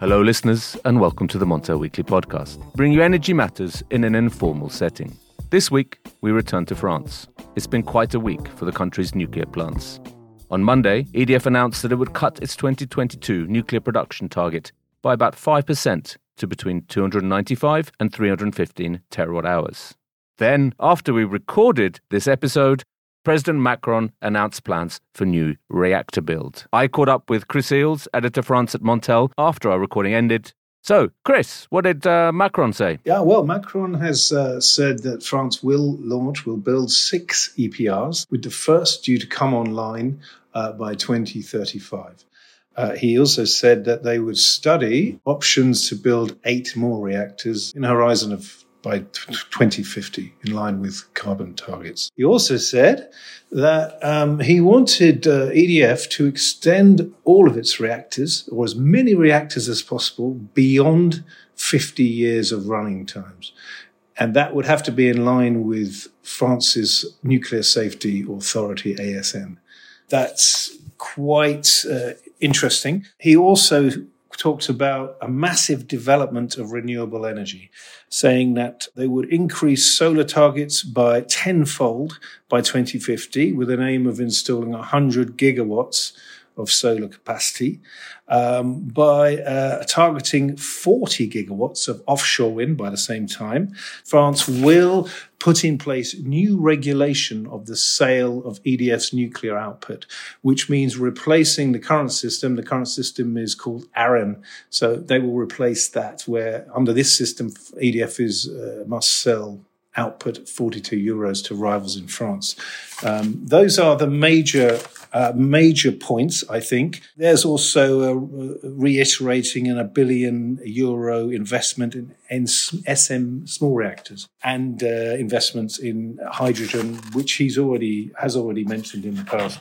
Hello, listeners, and welcome to the Montel Weekly Podcast. Bring you energy matters in an informal setting. This week, we return to France. It's been quite a week for the country's nuclear plants. On Monday, EDF announced that it would cut its 2022 nuclear production target by about 5% to between 295 and 315 terawatt hours. Then, after we recorded this episode, President Macron announced plans for new reactor build. I caught up with Chris Eales, editor France at Montel, after our recording ended. So, Chris, what did uh, Macron say? Yeah, well, Macron has uh, said that France will launch, will build six EPRs, with the first due to come online uh, by 2035. Uh, he also said that they would study options to build eight more reactors in a horizon of by 2050 in line with carbon targets. He also said that um, he wanted uh, EDF to extend all of its reactors, or as many reactors as possible, beyond 50 years of running times. And that would have to be in line with France's Nuclear Safety Authority, ASN. That's quite uh, interesting. He also talked about a massive development of renewable energy, saying that they would increase solar targets by tenfold by 2050 with an aim of installing 100 gigawatts of solar capacity um, by uh, targeting 40 gigawatts of offshore wind by the same time. France will put in place new regulation of the sale of EDF's nuclear output, which means replacing the current system. The current system is called ARENH. So they will replace that, where under this system, EDF is uh, must sell output at 42 euros to rivals in France. Um, those are the major uh, major points, I think. There's also a reiterating in a billion euro investment in, in SM small reactors and uh, investments in hydrogen, which he's already has already mentioned in the past.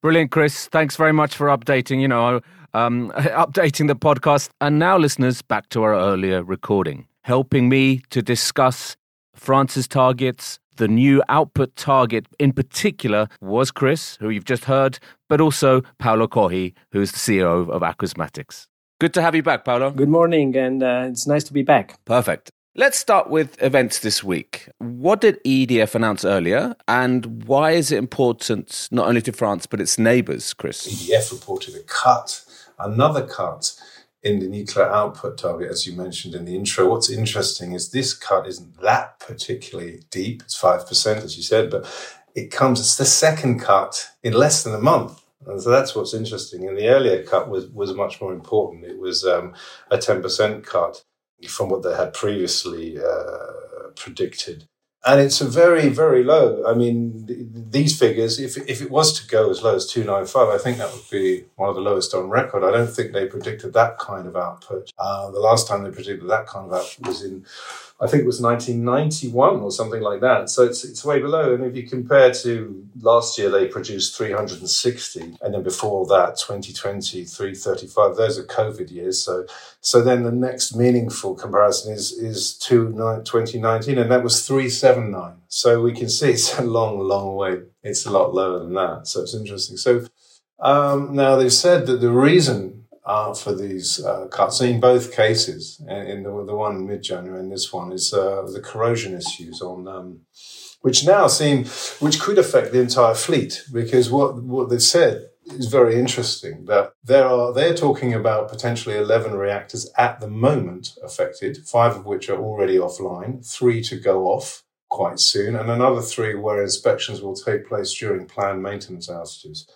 Brilliant, Chris. Thanks very much for updating. You know, um, updating the podcast. And now, listeners, back to our earlier recording, helping me to discuss France's targets, the new output target in particular was Chris, who you've just heard, but also Paolo Coghe, who's the CEO of Aquasmatics. Good to have you back, Paolo. Good morning, and uh, it's nice to be back. Perfect. Let's start with events this week. What did EDF announce earlier, and why is it important not only to France but its neighbours, Chris? EDF reported a cut, another cut in the nuclear output target, as you mentioned in the intro. What's interesting is this cut isn't that particularly deep. It's 5%, as you said, but it comes, it's the second cut in less than a month. And so that's what's interesting. And the earlier cut was, was much more important. It was um, a 10% cut from what they had previously uh, predicted and it's a very very low i mean th- these figures if, if it was to go as low as 295 i think that would be one of the lowest on record. I don't think they predicted that kind of output. Uh, the last time they predicted that kind of output was in I think it was 1991 or something like that. So it's it's way below. And if you compare to last year, they produced 360, and then before that, 2020, 335. Those are COVID years. So so then the next meaningful comparison is is to 2019, and that was 379. So we can see it's a long, long way. It's a lot lower than that. So it's interesting. So um, now they've said that the reason uh, for these uh, cuts. In both cases, in the, the one mid January and this one, is uh, the corrosion issues on. Um, which now seem, which could affect the entire fleet, because what what they said is very interesting. That there are they're talking about potentially eleven reactors at the moment affected, five of which are already offline, three to go off quite soon, and another three where inspections will take place during planned maintenance outages.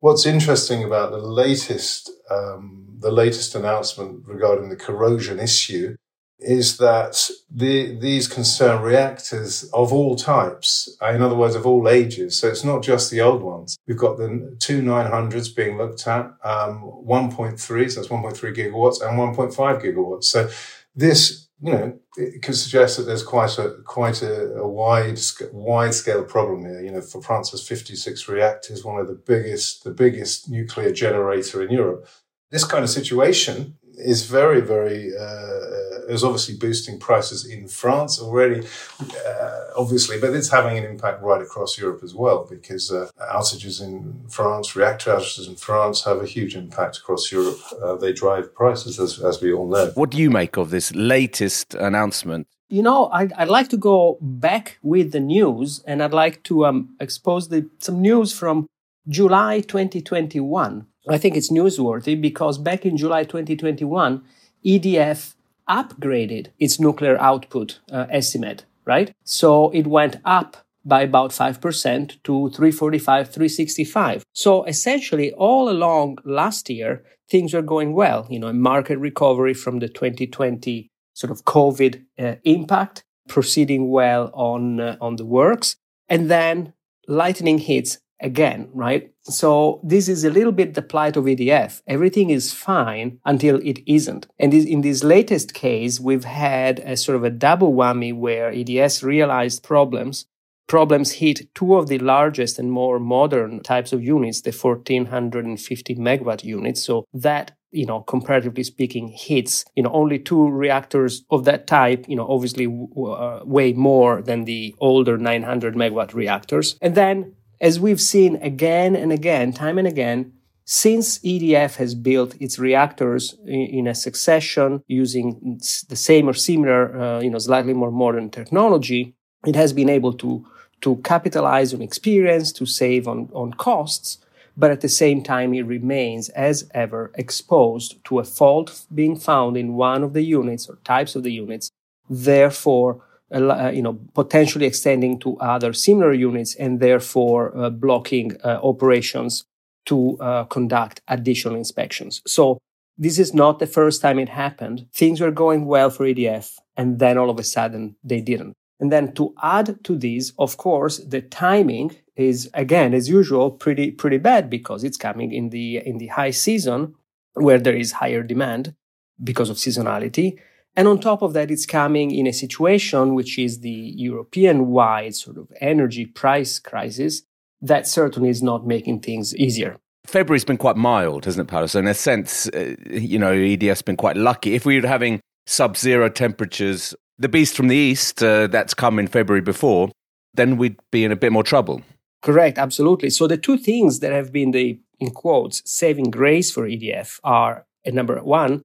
What's interesting about the latest um, the latest announcement regarding the corrosion issue is that the, these concern reactors of all types, in other words, of all ages. So it's not just the old ones. We've got the two 900s being looked at, um, 1.3, so that's 1.3 gigawatts, and 1.5 gigawatts. So this you know, it could suggest that there's quite a quite a, a wide wide scale problem here. You know, for France has 56 reactors, one of the biggest the biggest nuclear generator in Europe. This kind of situation is very very uh, is obviously boosting prices in France already, uh, obviously, but it's having an impact right across Europe as well because uh, outages in France, reactor outages in France have a huge impact across Europe. Uh, they drive prices, as, as we all know. What do you make of this latest announcement? You know, I'd, I'd like to go back with the news and I'd like to um, expose the, some news from July 2021. I think it's newsworthy because back in July 2021, EDF upgraded its nuclear output uh, estimate, right? So it went up by about 5% to 345, 365. So essentially all along last year, things were going well, you know, market recovery from the 2020 sort of COVID uh, impact, proceeding well on, uh, on the works. And then lightning hits again, right? So this is a little bit the plight of EDF. Everything is fine until it isn't. And in this latest case, we've had a sort of a double whammy where EDF realized problems. Problems hit two of the largest and more modern types of units, the 1450 megawatt units. So that you know, comparatively speaking, hits, you know, only two reactors of that type, you know, obviously uh, way more than the older 900 megawatt reactors. And then as we've seen again and again, time and again, since EDF has built its reactors in, a succession using the same or similar, uh, you know, slightly more modern technology, it has been able to to capitalize on experience, to save on, on costs, but at the same time, it remains as ever exposed to a fault being found in one of the units or types of the units, therefore uh, you know, potentially extending to other similar units and therefore uh, blocking uh, operations to uh, conduct additional inspections. So this is not the first time it happened. Things were going well for EDF and then all of a sudden they didn't. And then to add to this, of course, the timing is again, as usual, pretty, pretty bad because it's coming in the, in the high season where there is higher demand because of seasonality. And on top of that, it's coming in a situation which is the European wide sort of energy price crisis that certainly is not making things easier. February's been quite mild, hasn't it, Paolo? So in a sense, uh, you know, EDF's been quite lucky. If we were having sub-zero temperatures, the beast from the east uh, that's come in February before, then we'd be in a bit more trouble. Correct, absolutely. So the two things that have been the, in quotes, saving grace for EDF are, uh, number one,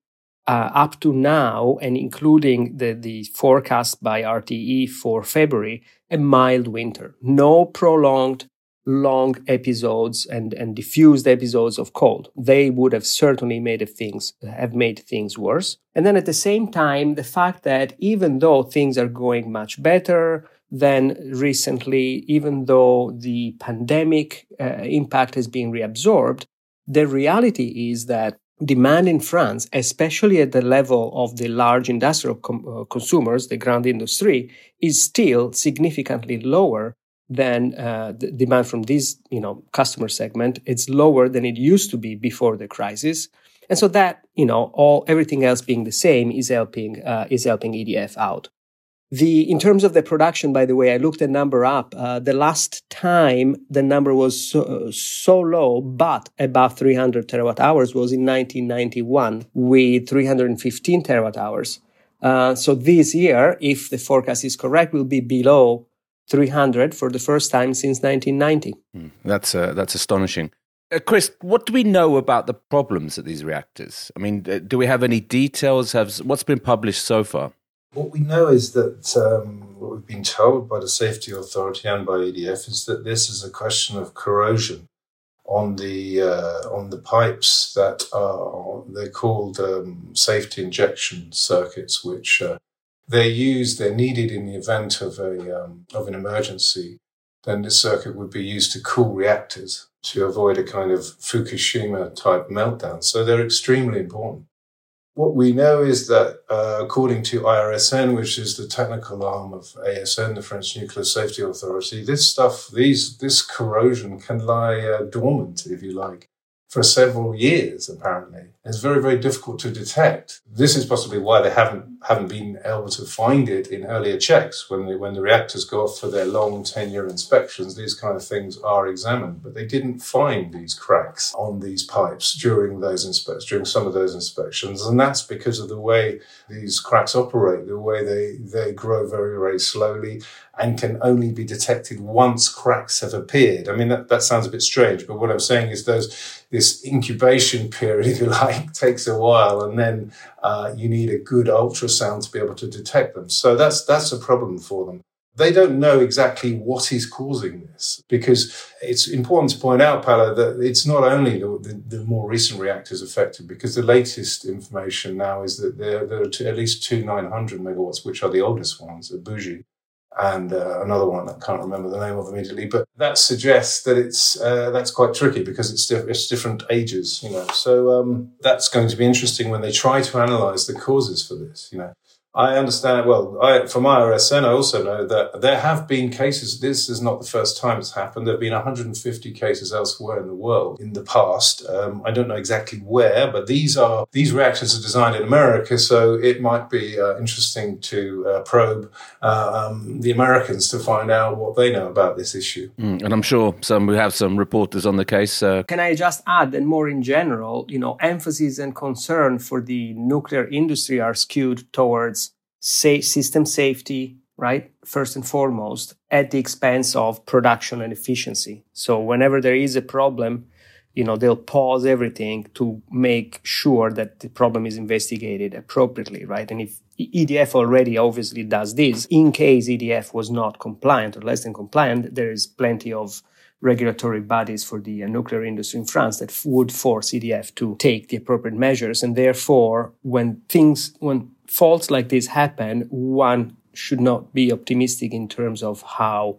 uh, up to now, and including the, the forecast by RTE for February, a mild winter. No prolonged long episodes and, and diffused episodes of cold. They would have certainly made things have made things worse. And then at the same time, the fact that even though things are going much better than recently, even though the pandemic uh, impact has been reabsorbed, the reality is that demand in France, especially at the level of the large industrial com- uh, consumers, the grand industry, is still significantly lower than uh, the demand from this, you know, customer segment. It's lower than it used to be before the crisis, and so that, you know, all everything else being the same is helping uh, is helping EDF out. The in terms of the production, by the way, I looked the number up. Uh, the last time the number was so, so low, but above 300 terawatt hours, was in 1991 with 315 terawatt hours. Uh, so this year, if the forecast is correct, will be below 300 for the first time since 1990. Mm, that's uh, that's astonishing. Uh, Chris, what do we know about the problems at these reactors? I mean, uh, do we have any details? Have what's been published so far? What we know is that um, what we've been told by the Safety Authority and by EDF is that this is a question of corrosion on the uh, on the pipes that are they're called um, safety injection circuits, which uh, they're used, they're needed in the event of a um, of an emergency. Then this circuit would be used to cool reactors to avoid a kind of Fukushima type meltdown. So they're extremely important. What we know is that, uh, according to IRSN, which is the technical arm of ASN, the French Nuclear Safety Authority, this stuff, these, this corrosion can lie uh, dormant, if you like, for several years, apparently. It's very, very difficult to detect. This is possibly why they haven't haven't been able to find it in earlier checks. When the, when the reactors go off for their long 10-year inspections, these kind of things are examined. But they didn't find these cracks on these pipes during those inspections, during some of those inspections. And that's because of the way these cracks operate, the way they, they grow very, very slowly and can only be detected once cracks have appeared. I mean, that, that sounds a bit strange, but what I'm saying is those, this incubation period, if you like, takes a while, and then uh, you need a good ultrasound to be able to detect them. So that's, that's a problem for them. They don't know exactly what is causing this because it's important to point out, Paolo, that it's not only the, the, the, more recent reactors affected because the latest information now is that there, there are two, at least two 900 megawatts, which are the oldest ones at Bugey and uh, another one I can't remember the name of immediately, but that suggests that it's uh, that's quite tricky because it's, it's different ages, you know. So um, that's going to be interesting when they try to analyze the causes for this, you know. I understand. Well, I, from IRSN, I also know that there have been cases. This is not the first time it's happened. There have been 150 cases elsewhere in the world in the past. Um, I don't know exactly where, but these are these reactors are designed in America, so it might be uh, interesting to uh, probe uh, um, the Americans to find out what they know about this issue. Mm, and I'm sure some we have some reporters on the case. Uh, Can I just add and more in general, you know, emphasis and concern for the nuclear industry are skewed towards say system safety, right? First and foremost, at the expense of production and efficiency. So whenever there is a problem, you know, they'll pause everything to make sure that the problem is investigated appropriately, right? And if EDF already obviously does this, in case EDF was not compliant or less than compliant, there is plenty of regulatory bodies for the nuclear industry in France that would force EDF to take the appropriate measures. And therefore, when things, when faults like this happen, one should not be optimistic in terms of how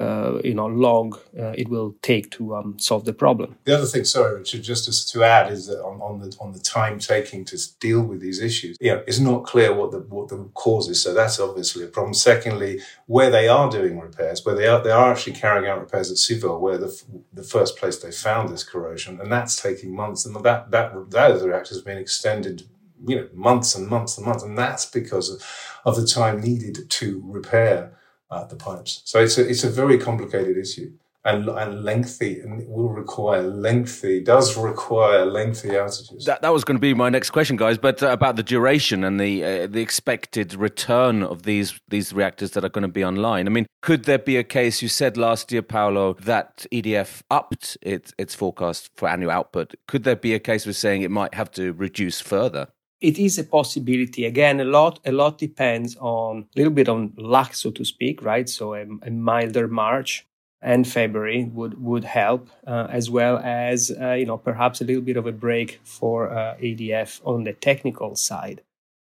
uh, you know long uh, it will take to um, solve the problem. The other thing, sorry, Richard, just to add is that on, on the on the time taking to deal with these issues, yeah, it's not clear what the what the cause is. So that's obviously a problem. Secondly, where they are doing repairs, where they are they are actually carrying out repairs at Civaux, where the the first place they found this corrosion, and that's taking months, and that that that reactor has been extended you know months and months and months, and that's because of, of the time needed to repair uh, the pipes. So it's a, it's a very complicated issue and, and lengthy and it will require lengthy does require lengthy outages. That, that was going to be my next question, guys. But uh, about the duration and the uh, the expected return of these these reactors that are going to be online. I mean, could there be a case? You said last year, Paolo, that EDF upped its its forecast for annual output. Could there be a case of saying it might have to reduce further? It is a possibility. Again, a lot, a lot depends on a little bit on luck, so to speak, right? So a, a milder March and February would would help, uh, as well as uh, you know perhaps a little bit of a break for uh, EDF on the technical side.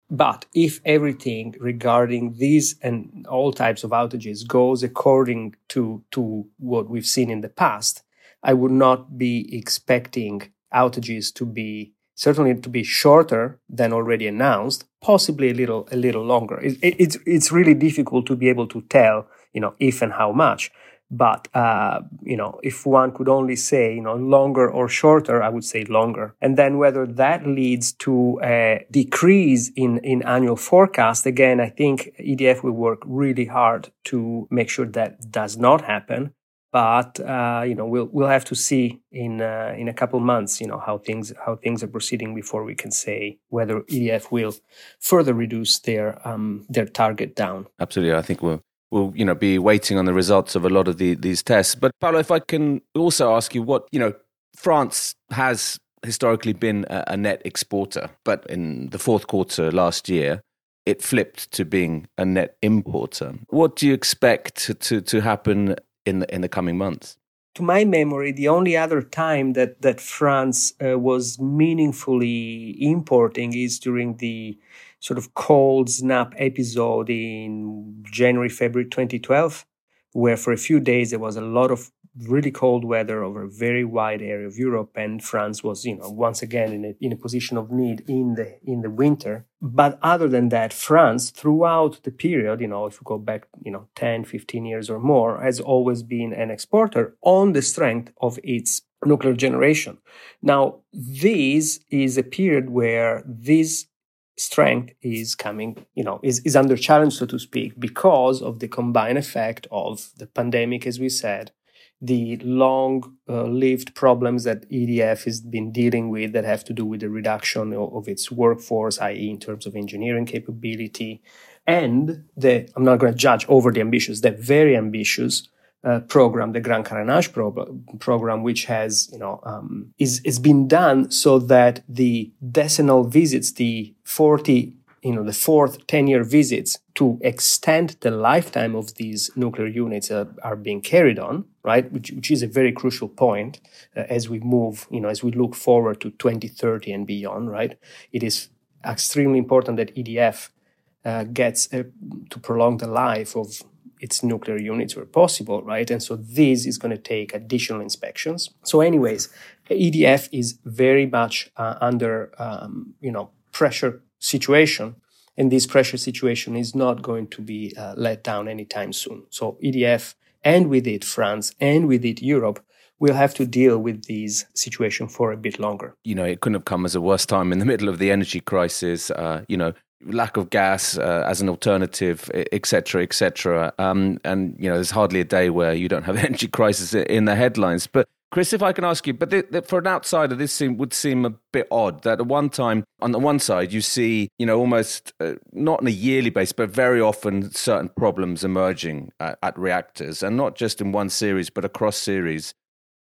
But if everything regarding these and all types of outages goes according to to what we've seen in the past, I would not be expecting outages to be certainly to be shorter than already announced, possibly a little a little longer. It, it, it's it's really difficult to be able to tell, you know, if and how much. But uh, you know, if one could only say, you know, longer or shorter, I would say longer. And then whether that leads to a decrease in in annual forecast, again, I think EDF will work really hard to make sure that does not happen but uh, you know we'll we'll have to see in uh, in a couple months you know how things how things are proceeding before we can say whether EDF will further reduce their um, their target down. Absolutely, I think we'll we'll you know be waiting on the results of a lot of the, these tests. But Paolo, if I can also ask you what you know, France has historically been a, a net exporter, but in the fourth quarter last year. It flipped to being a net importer. What do you expect to, to, to happen in the, in the coming months? To my memory, the only other time that that France uh, was meaningfully importing is during the sort of cold snap episode in January February 2012, where for a few days there was a lot of really cold weather over a very wide area of Europe, and France was, you know, once again in a, in a position of need in the in the winter. But other than that, France, throughout the period, you know, if you go back, you know, 10, 15 years or more, has always been an exporter on the strength of its nuclear generation. Now, this is a period where this strength is coming, you know, is, is under challenge, so to speak, because of the combined effect of the pandemic, as we said, the long uh, lived problems that EDF has been dealing with that have to do with the reduction of, of its workforce, i.e., in terms of engineering capability, and the, I'm not going to judge over the ambitious, the very ambitious uh, program, the Grand Carénage pro- program, which has, you know, um, is, is been done so that the decennial visits, the 40, you know, the fourth 10 year visits to extend the lifetime of these nuclear units uh, are being carried on, right? Which, which is a very crucial point uh, as we move, you know, as we look forward to 2030 and beyond, right? It is extremely important that EDF uh, gets uh, to prolong the life of its nuclear units where possible, right? And so this is going to take additional inspections. So, anyways, EDF is very much uh, under, um, you know, pressure situation, and this pressure situation is not going to be uh, let down anytime soon. So, EDF and with it France and with it Europe will have to deal with these situation for a bit longer. You know, it couldn't have come as a worse time in the middle of the energy crisis. Uh, you know, lack of gas uh, as an alternative, etc., etc. Um, and you know, there's hardly a day where you don't have energy crisis in the headlines. But Chris, if I can ask you, but the, the, for an outsider, this seem, would seem a bit odd that at one time, on the one side, you see, you know, almost uh, not on a yearly basis, but very often certain problems emerging at, at reactors, and not just in one series, but across series.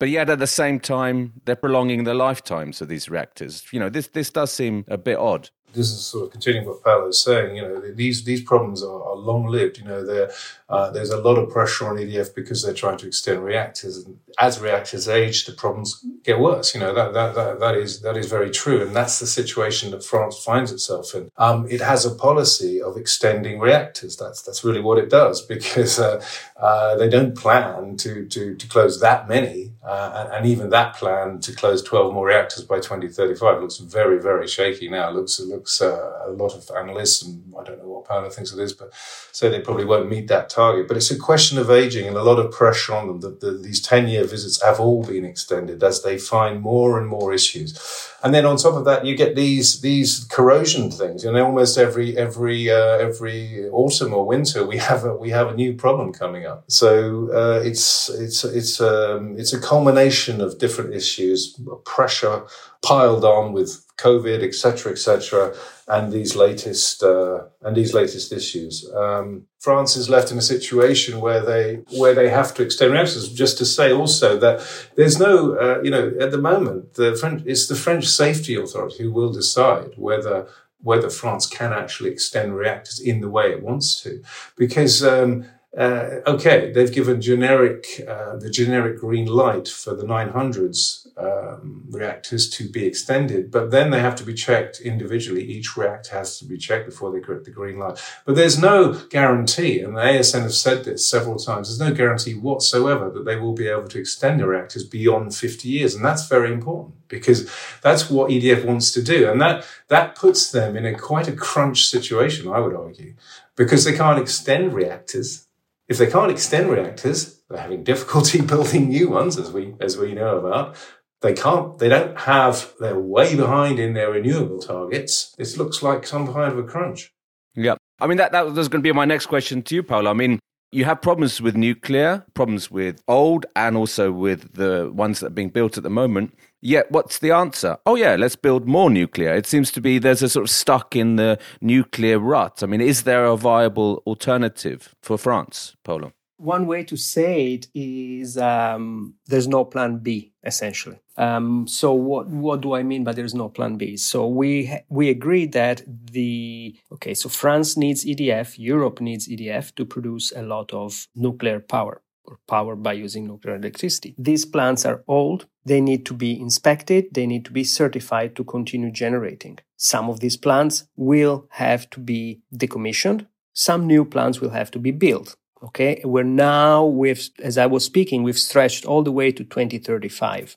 But yet, at the same time, they're prolonging the lifetimes of these reactors. You know, this this does seem a bit odd this is sort of continuing what Paolo is saying. You know, these these problems are, are long lived. You know, uh, there's a lot of pressure on EDF because they're trying to extend reactors, and as reactors age, the problems get worse. You know, that that that, that is that is very true, and that's the situation that France finds itself in. Um, it has a policy of extending reactors. That's that's really what it does because uh, uh, they don't plan to to to close that many, uh, and, and, even that plan to close 12 more reactors by 2035 looks very very shaky now. It looks it looks uh, a lot of analysts, and I don't know what Paolo thinks it is, but say they probably won't meet that target. But it's a question of aging and a lot of pressure on them. That the, these 10 year visits have all been extended as they find more and more issues. And then on top of that, you get these these corrosion things. Know, almost every every uh, every autumn or winter, we have a we have a new problem coming up. So uh, it's it's it's um, it's a culmination of different issues, pressure piled on with COVID, etc., etc., and these latest uh, and these latest issues. Um, France is left in a situation where they where they have to extend reactors. Just to say also that there's no, uh, you know, at the moment the French it's the French Safety Authority who will decide whether whether France can actually extend reactors in the way it wants to, because. Um, uh, okay, they've given generic uh, the generic green light for the 900s um, reactors to be extended, but then they have to be checked individually. Each reactor has to be checked before they get the green light. But there's no guarantee, and the ASN have said this several times. There's no guarantee whatsoever that they will be able to extend the reactors beyond 50 years, and that's very important because that's what EDF wants to do, and that that puts them in a quite a crunch situation, I would argue, because they can't extend reactors if they can't extend reactors, they're having difficulty building new ones, as we as we know about. They can't. They don't have. They're way behind in their renewable targets. This looks like some kind of a crunch. Yeah, I mean that that was going to be my next question to you, Paolo. I mean, you have problems with nuclear, problems with old, and also with the ones that are being built at the moment. Yet, what's the answer? Oh, yeah, let's build more nuclear. It seems to be there's a sort of stuck in the nuclear rut. I mean, is there a viable alternative for France, Paolo? One way to say it is um, there's no plan B, essentially. Um, so what what do I mean by there's no plan B? So we we agreed that the okay, so France needs EDF, Europe needs EDF to produce a lot of nuclear power or power by using nuclear electricity. These plants are old. They need to be inspected. They need to be certified to continue generating. Some of these plants will have to be decommissioned. Some new plants will have to be built. Okay. We're now, we've, as I was speaking, we've stretched all the way to 2035.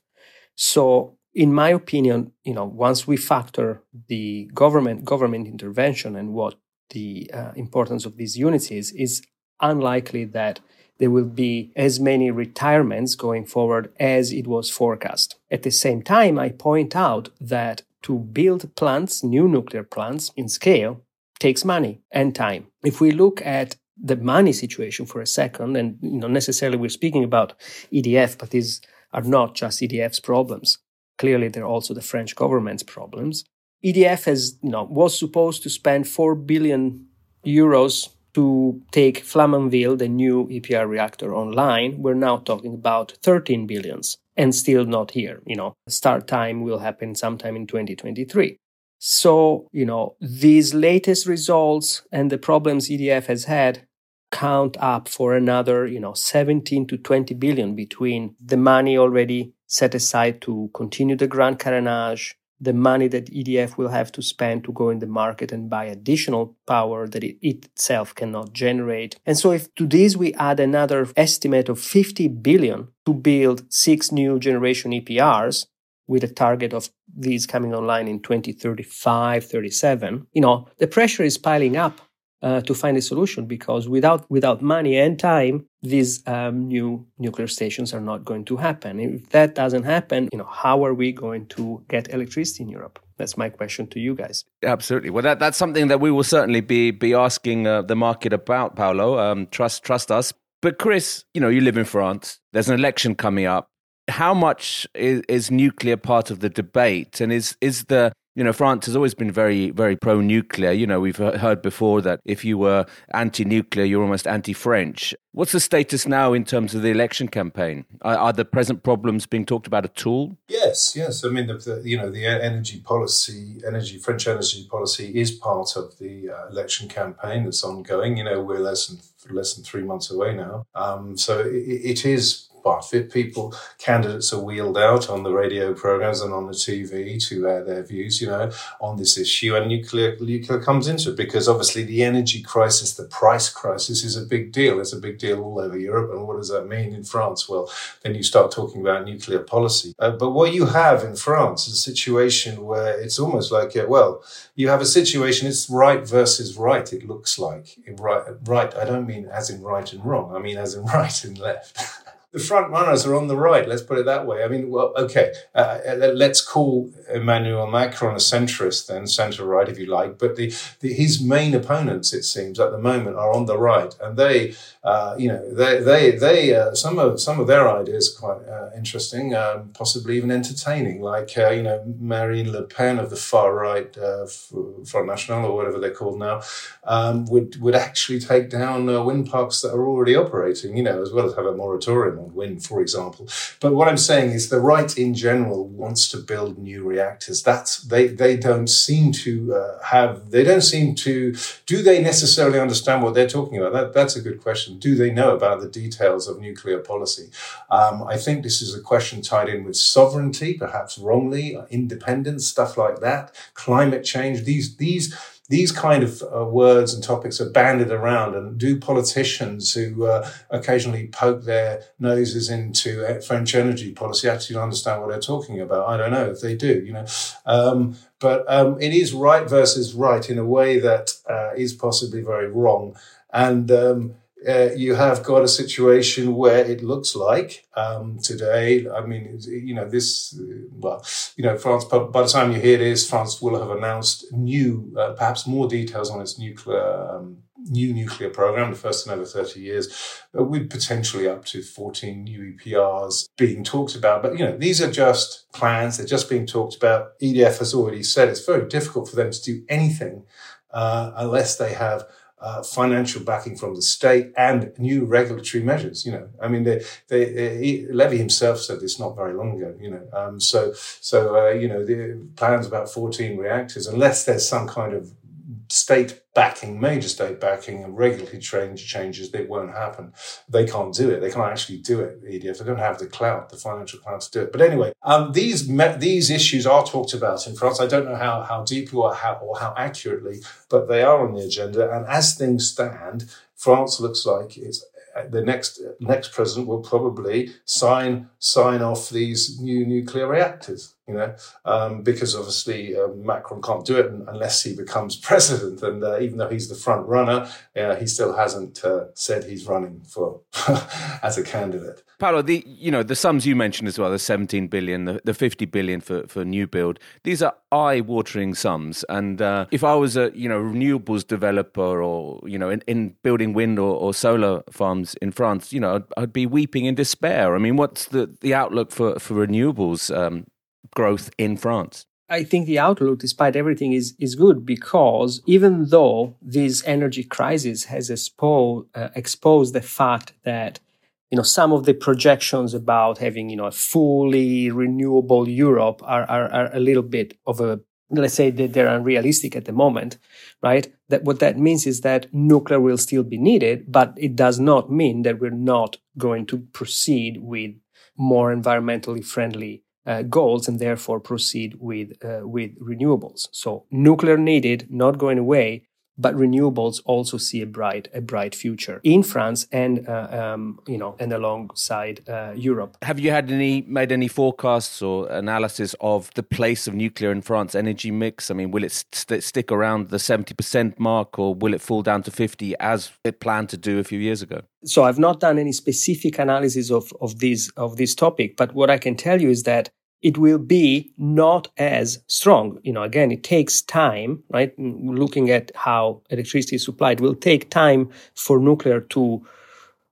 So in my opinion, you know, once we factor the government, government intervention and what the uh, importance of these units is, is unlikely that there will be as many retirements going forward as it was forecast. At the same time, I point out that to build plants, new nuclear plants in scale, takes money and time. If we look at the money situation for a second, and you know, necessarily we're speaking about EDF, but these are not just EDF's problems. Clearly, they're also the French government's problems. EDF has, you know, was supposed to spend 4 billion euros to take Flamanville, the new EPR reactor, online. We're now talking about 13 billions and still not here. You know, start time will happen sometime in 2023. So, you know, these latest results and the problems EDF has had count up for another, you know, 17 to 20 billion between the money already set aside to continue the Grand Carénage, the money that EDF will have to spend to go in the market and buy additional power that it itself cannot generate. And so if to this we add another estimate of 50 billion to build six new generation EPRs, with a target of these coming online in 2035, 37, you know, the pressure is piling up uh, to find a solution because without without money and time, these um, new nuclear stations are not going to happen. If that doesn't happen, you know, how are we going to get electricity in Europe? That's my question to you guys. Absolutely. Well, that, that's something that we will certainly be be asking uh, the market about, Paolo. Um, trust trust us. But Chris, you know, you live in France. There's an election coming up how much is, is nuclear part of the debate, and is is the you know, France has always been very, very pro nuclear. You know, we've heard before that if you were anti nuclear, you're almost anti French. What's the status now in terms of the election campaign? Are, are, the present problems being talked about at all? Yes, yes. I mean, the, the, you know, the energy policy, energy French energy policy is part of the uh, election campaign that's ongoing. You know, we're less than less than three months away now, um, so it, it is it. people, candidates are wheeled out on the radio programs and on the TV to air their views, you know, on this issue. And nuclear, nuclear comes into it because obviously the energy crisis, the price crisis is a big deal. It's a big deal all over Europe. And what does that mean in France? Well, then you start talking about nuclear policy. Uh, but what you have in France is a situation where it's almost like, uh, well, you have a situation, it's right versus right, it looks like. Right, right, I don't mean as in right and wrong, I mean as in right and left. The front runners are on the right. Let's put it that way. I mean, well, okay, uh, let's call Emmanuel Macron a centrist, then centre right, if you like. But the, the, his main opponents, it seems, at the moment, are on the right, and they, uh, you know, they, they, they, uh, some of some of their ideas are quite uh, interesting, um, possibly even entertaining. Like, uh, you know, Marine Le Pen of the far right, uh, Front National or whatever they're called now, um, would would actually take down wind parks that are already operating. You know, as well as have a moratorium wind, for example. But what I'm saying is the right in general wants to build new reactors. That's they they don't seem to uh, have they don't seem to do they necessarily understand what they're talking about? That that's a good question. Do they know about the details of nuclear policy? Um, I think this is a question tied in with sovereignty, perhaps wrongly, independence, stuff like that, climate change. These these these kind of uh, words and topics are banded around and do politicians who uh, occasionally poke their noses into uh, French energy policy actually understand what they're talking about? I don't know if they do, you know. Um, but um, it is right versus right in a way that uh, is possibly very wrong. And um, uh, you have got a situation where it looks like um, today. I mean, you know, this, well, you know, France, by the time you hear this, France will have announced new, uh, perhaps more details on its nuclear, um, new nuclear program, the first in over 30 years, uh, with potentially up to 14 new EPRs being talked about. But, you know, these are just plans. They're just being talked about. EDF has already said it's very difficult for them to do anything uh, unless they have uh, financial backing from the state and new regulatory measures. You know, I mean, they, they, they Levy himself said this not very long ago. You know, um, so so uh, you know the plans about 14 reactors, unless there's some kind of state backing, major state backing, and regulatory change changes that won't happen. They can't do it. They can't actually do it. EDF. They don't have the clout, the financial clout to do it. But anyway, um, these me- these issues are talked about in France. I don't know how how deeply or how or how accurately, but they are on the agenda. And as things stand, France looks like it's the next next president will probably sign sign off these new nuclear reactors. You know, um, because obviously uh, Macron can't do it unless he becomes president. And uh, even though he's the front runner, uh, he still hasn't uh, said he's running for as a candidate. Paolo, the you know the sums you mentioned as well, the 17 billion, the, the 50 billion for, for new build. These are eye-watering sums. And uh, if I was a you know renewables developer or you know in, in building wind or, or, solar farms in France, you know I'd, I'd, be weeping in despair. I mean, what's the the outlook for for renewables? Um, growth in France? I think the outlook, despite everything, is is good because even though this energy crisis has expo- uh, exposed the fact that you know some of the projections about having you know a fully renewable Europe are are, are a little bit of a let's say that they're unrealistic at the moment, right? That what that means is that nuclear will still be needed, but it does not mean that we're not going to proceed with more environmentally friendly uh, goals and therefore proceed with uh, with renewables. So nuclear needed, not going away, but renewables also see a bright a bright future in France and uh, um, you know and alongside uh, Europe. Have you had any made any forecasts or analysis of the place of nuclear in France energy mix? I mean, will it st- stick around the seventy percent mark, or will it fall down to fifty as it planned to do a few years ago? So I've not done any specific analysis of of this of this topic, but what I can tell you is that it will be not as strong. You know, again, it takes time, right? Looking at how electricity is supplied will take time for nuclear to,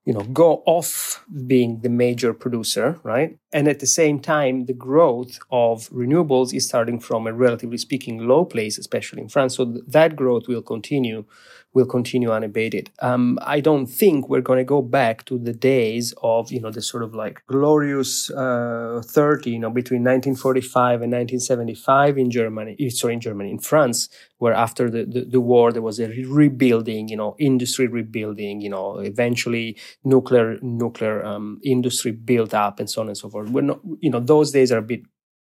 you know, go off being the major producer, right? And at the same time, the growth of renewables is starting from a relatively speaking low place, especially in France. So th- that growth will continue will continue unabated. Um, I don't think we're going to go back to the days of, you know, the sort of like glorious uh, 30, you know, between 1945 and 1975 in Germany, eh, sorry, in Germany, in France, where after the, the, the war, there was a rebuilding, you know, industry rebuilding, you know, eventually nuclear, nuclear um, industry built up and so on and so forth. We're not, you know, those days are a bit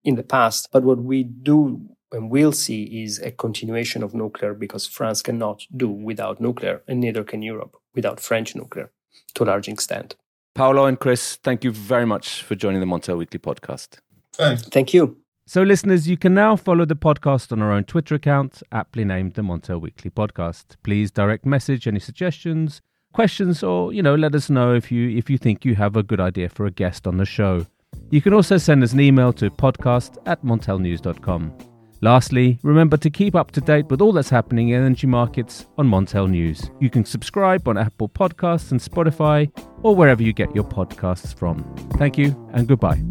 in the past, but what we do and we'll see is a continuation of nuclear because France cannot do without nuclear, and neither can Europe without French nuclear to a large extent. Paolo and Chris, thank you very much for joining the Montel Weekly podcast. Thanks. Thank you. So, listeners, you can now follow the podcast on our own Twitter account, aptly named the Montel Weekly Podcast. Please direct message any suggestions, questions, or you know, let us know if you if you think you have a good idea for a guest on the show. You can also send us an email to podcast at montelnews.com. Lastly, remember to keep up to date with all that's happening in energy markets on Montel News. You can subscribe on Apple Podcasts and Spotify or wherever you get your podcasts from. Thank you and goodbye.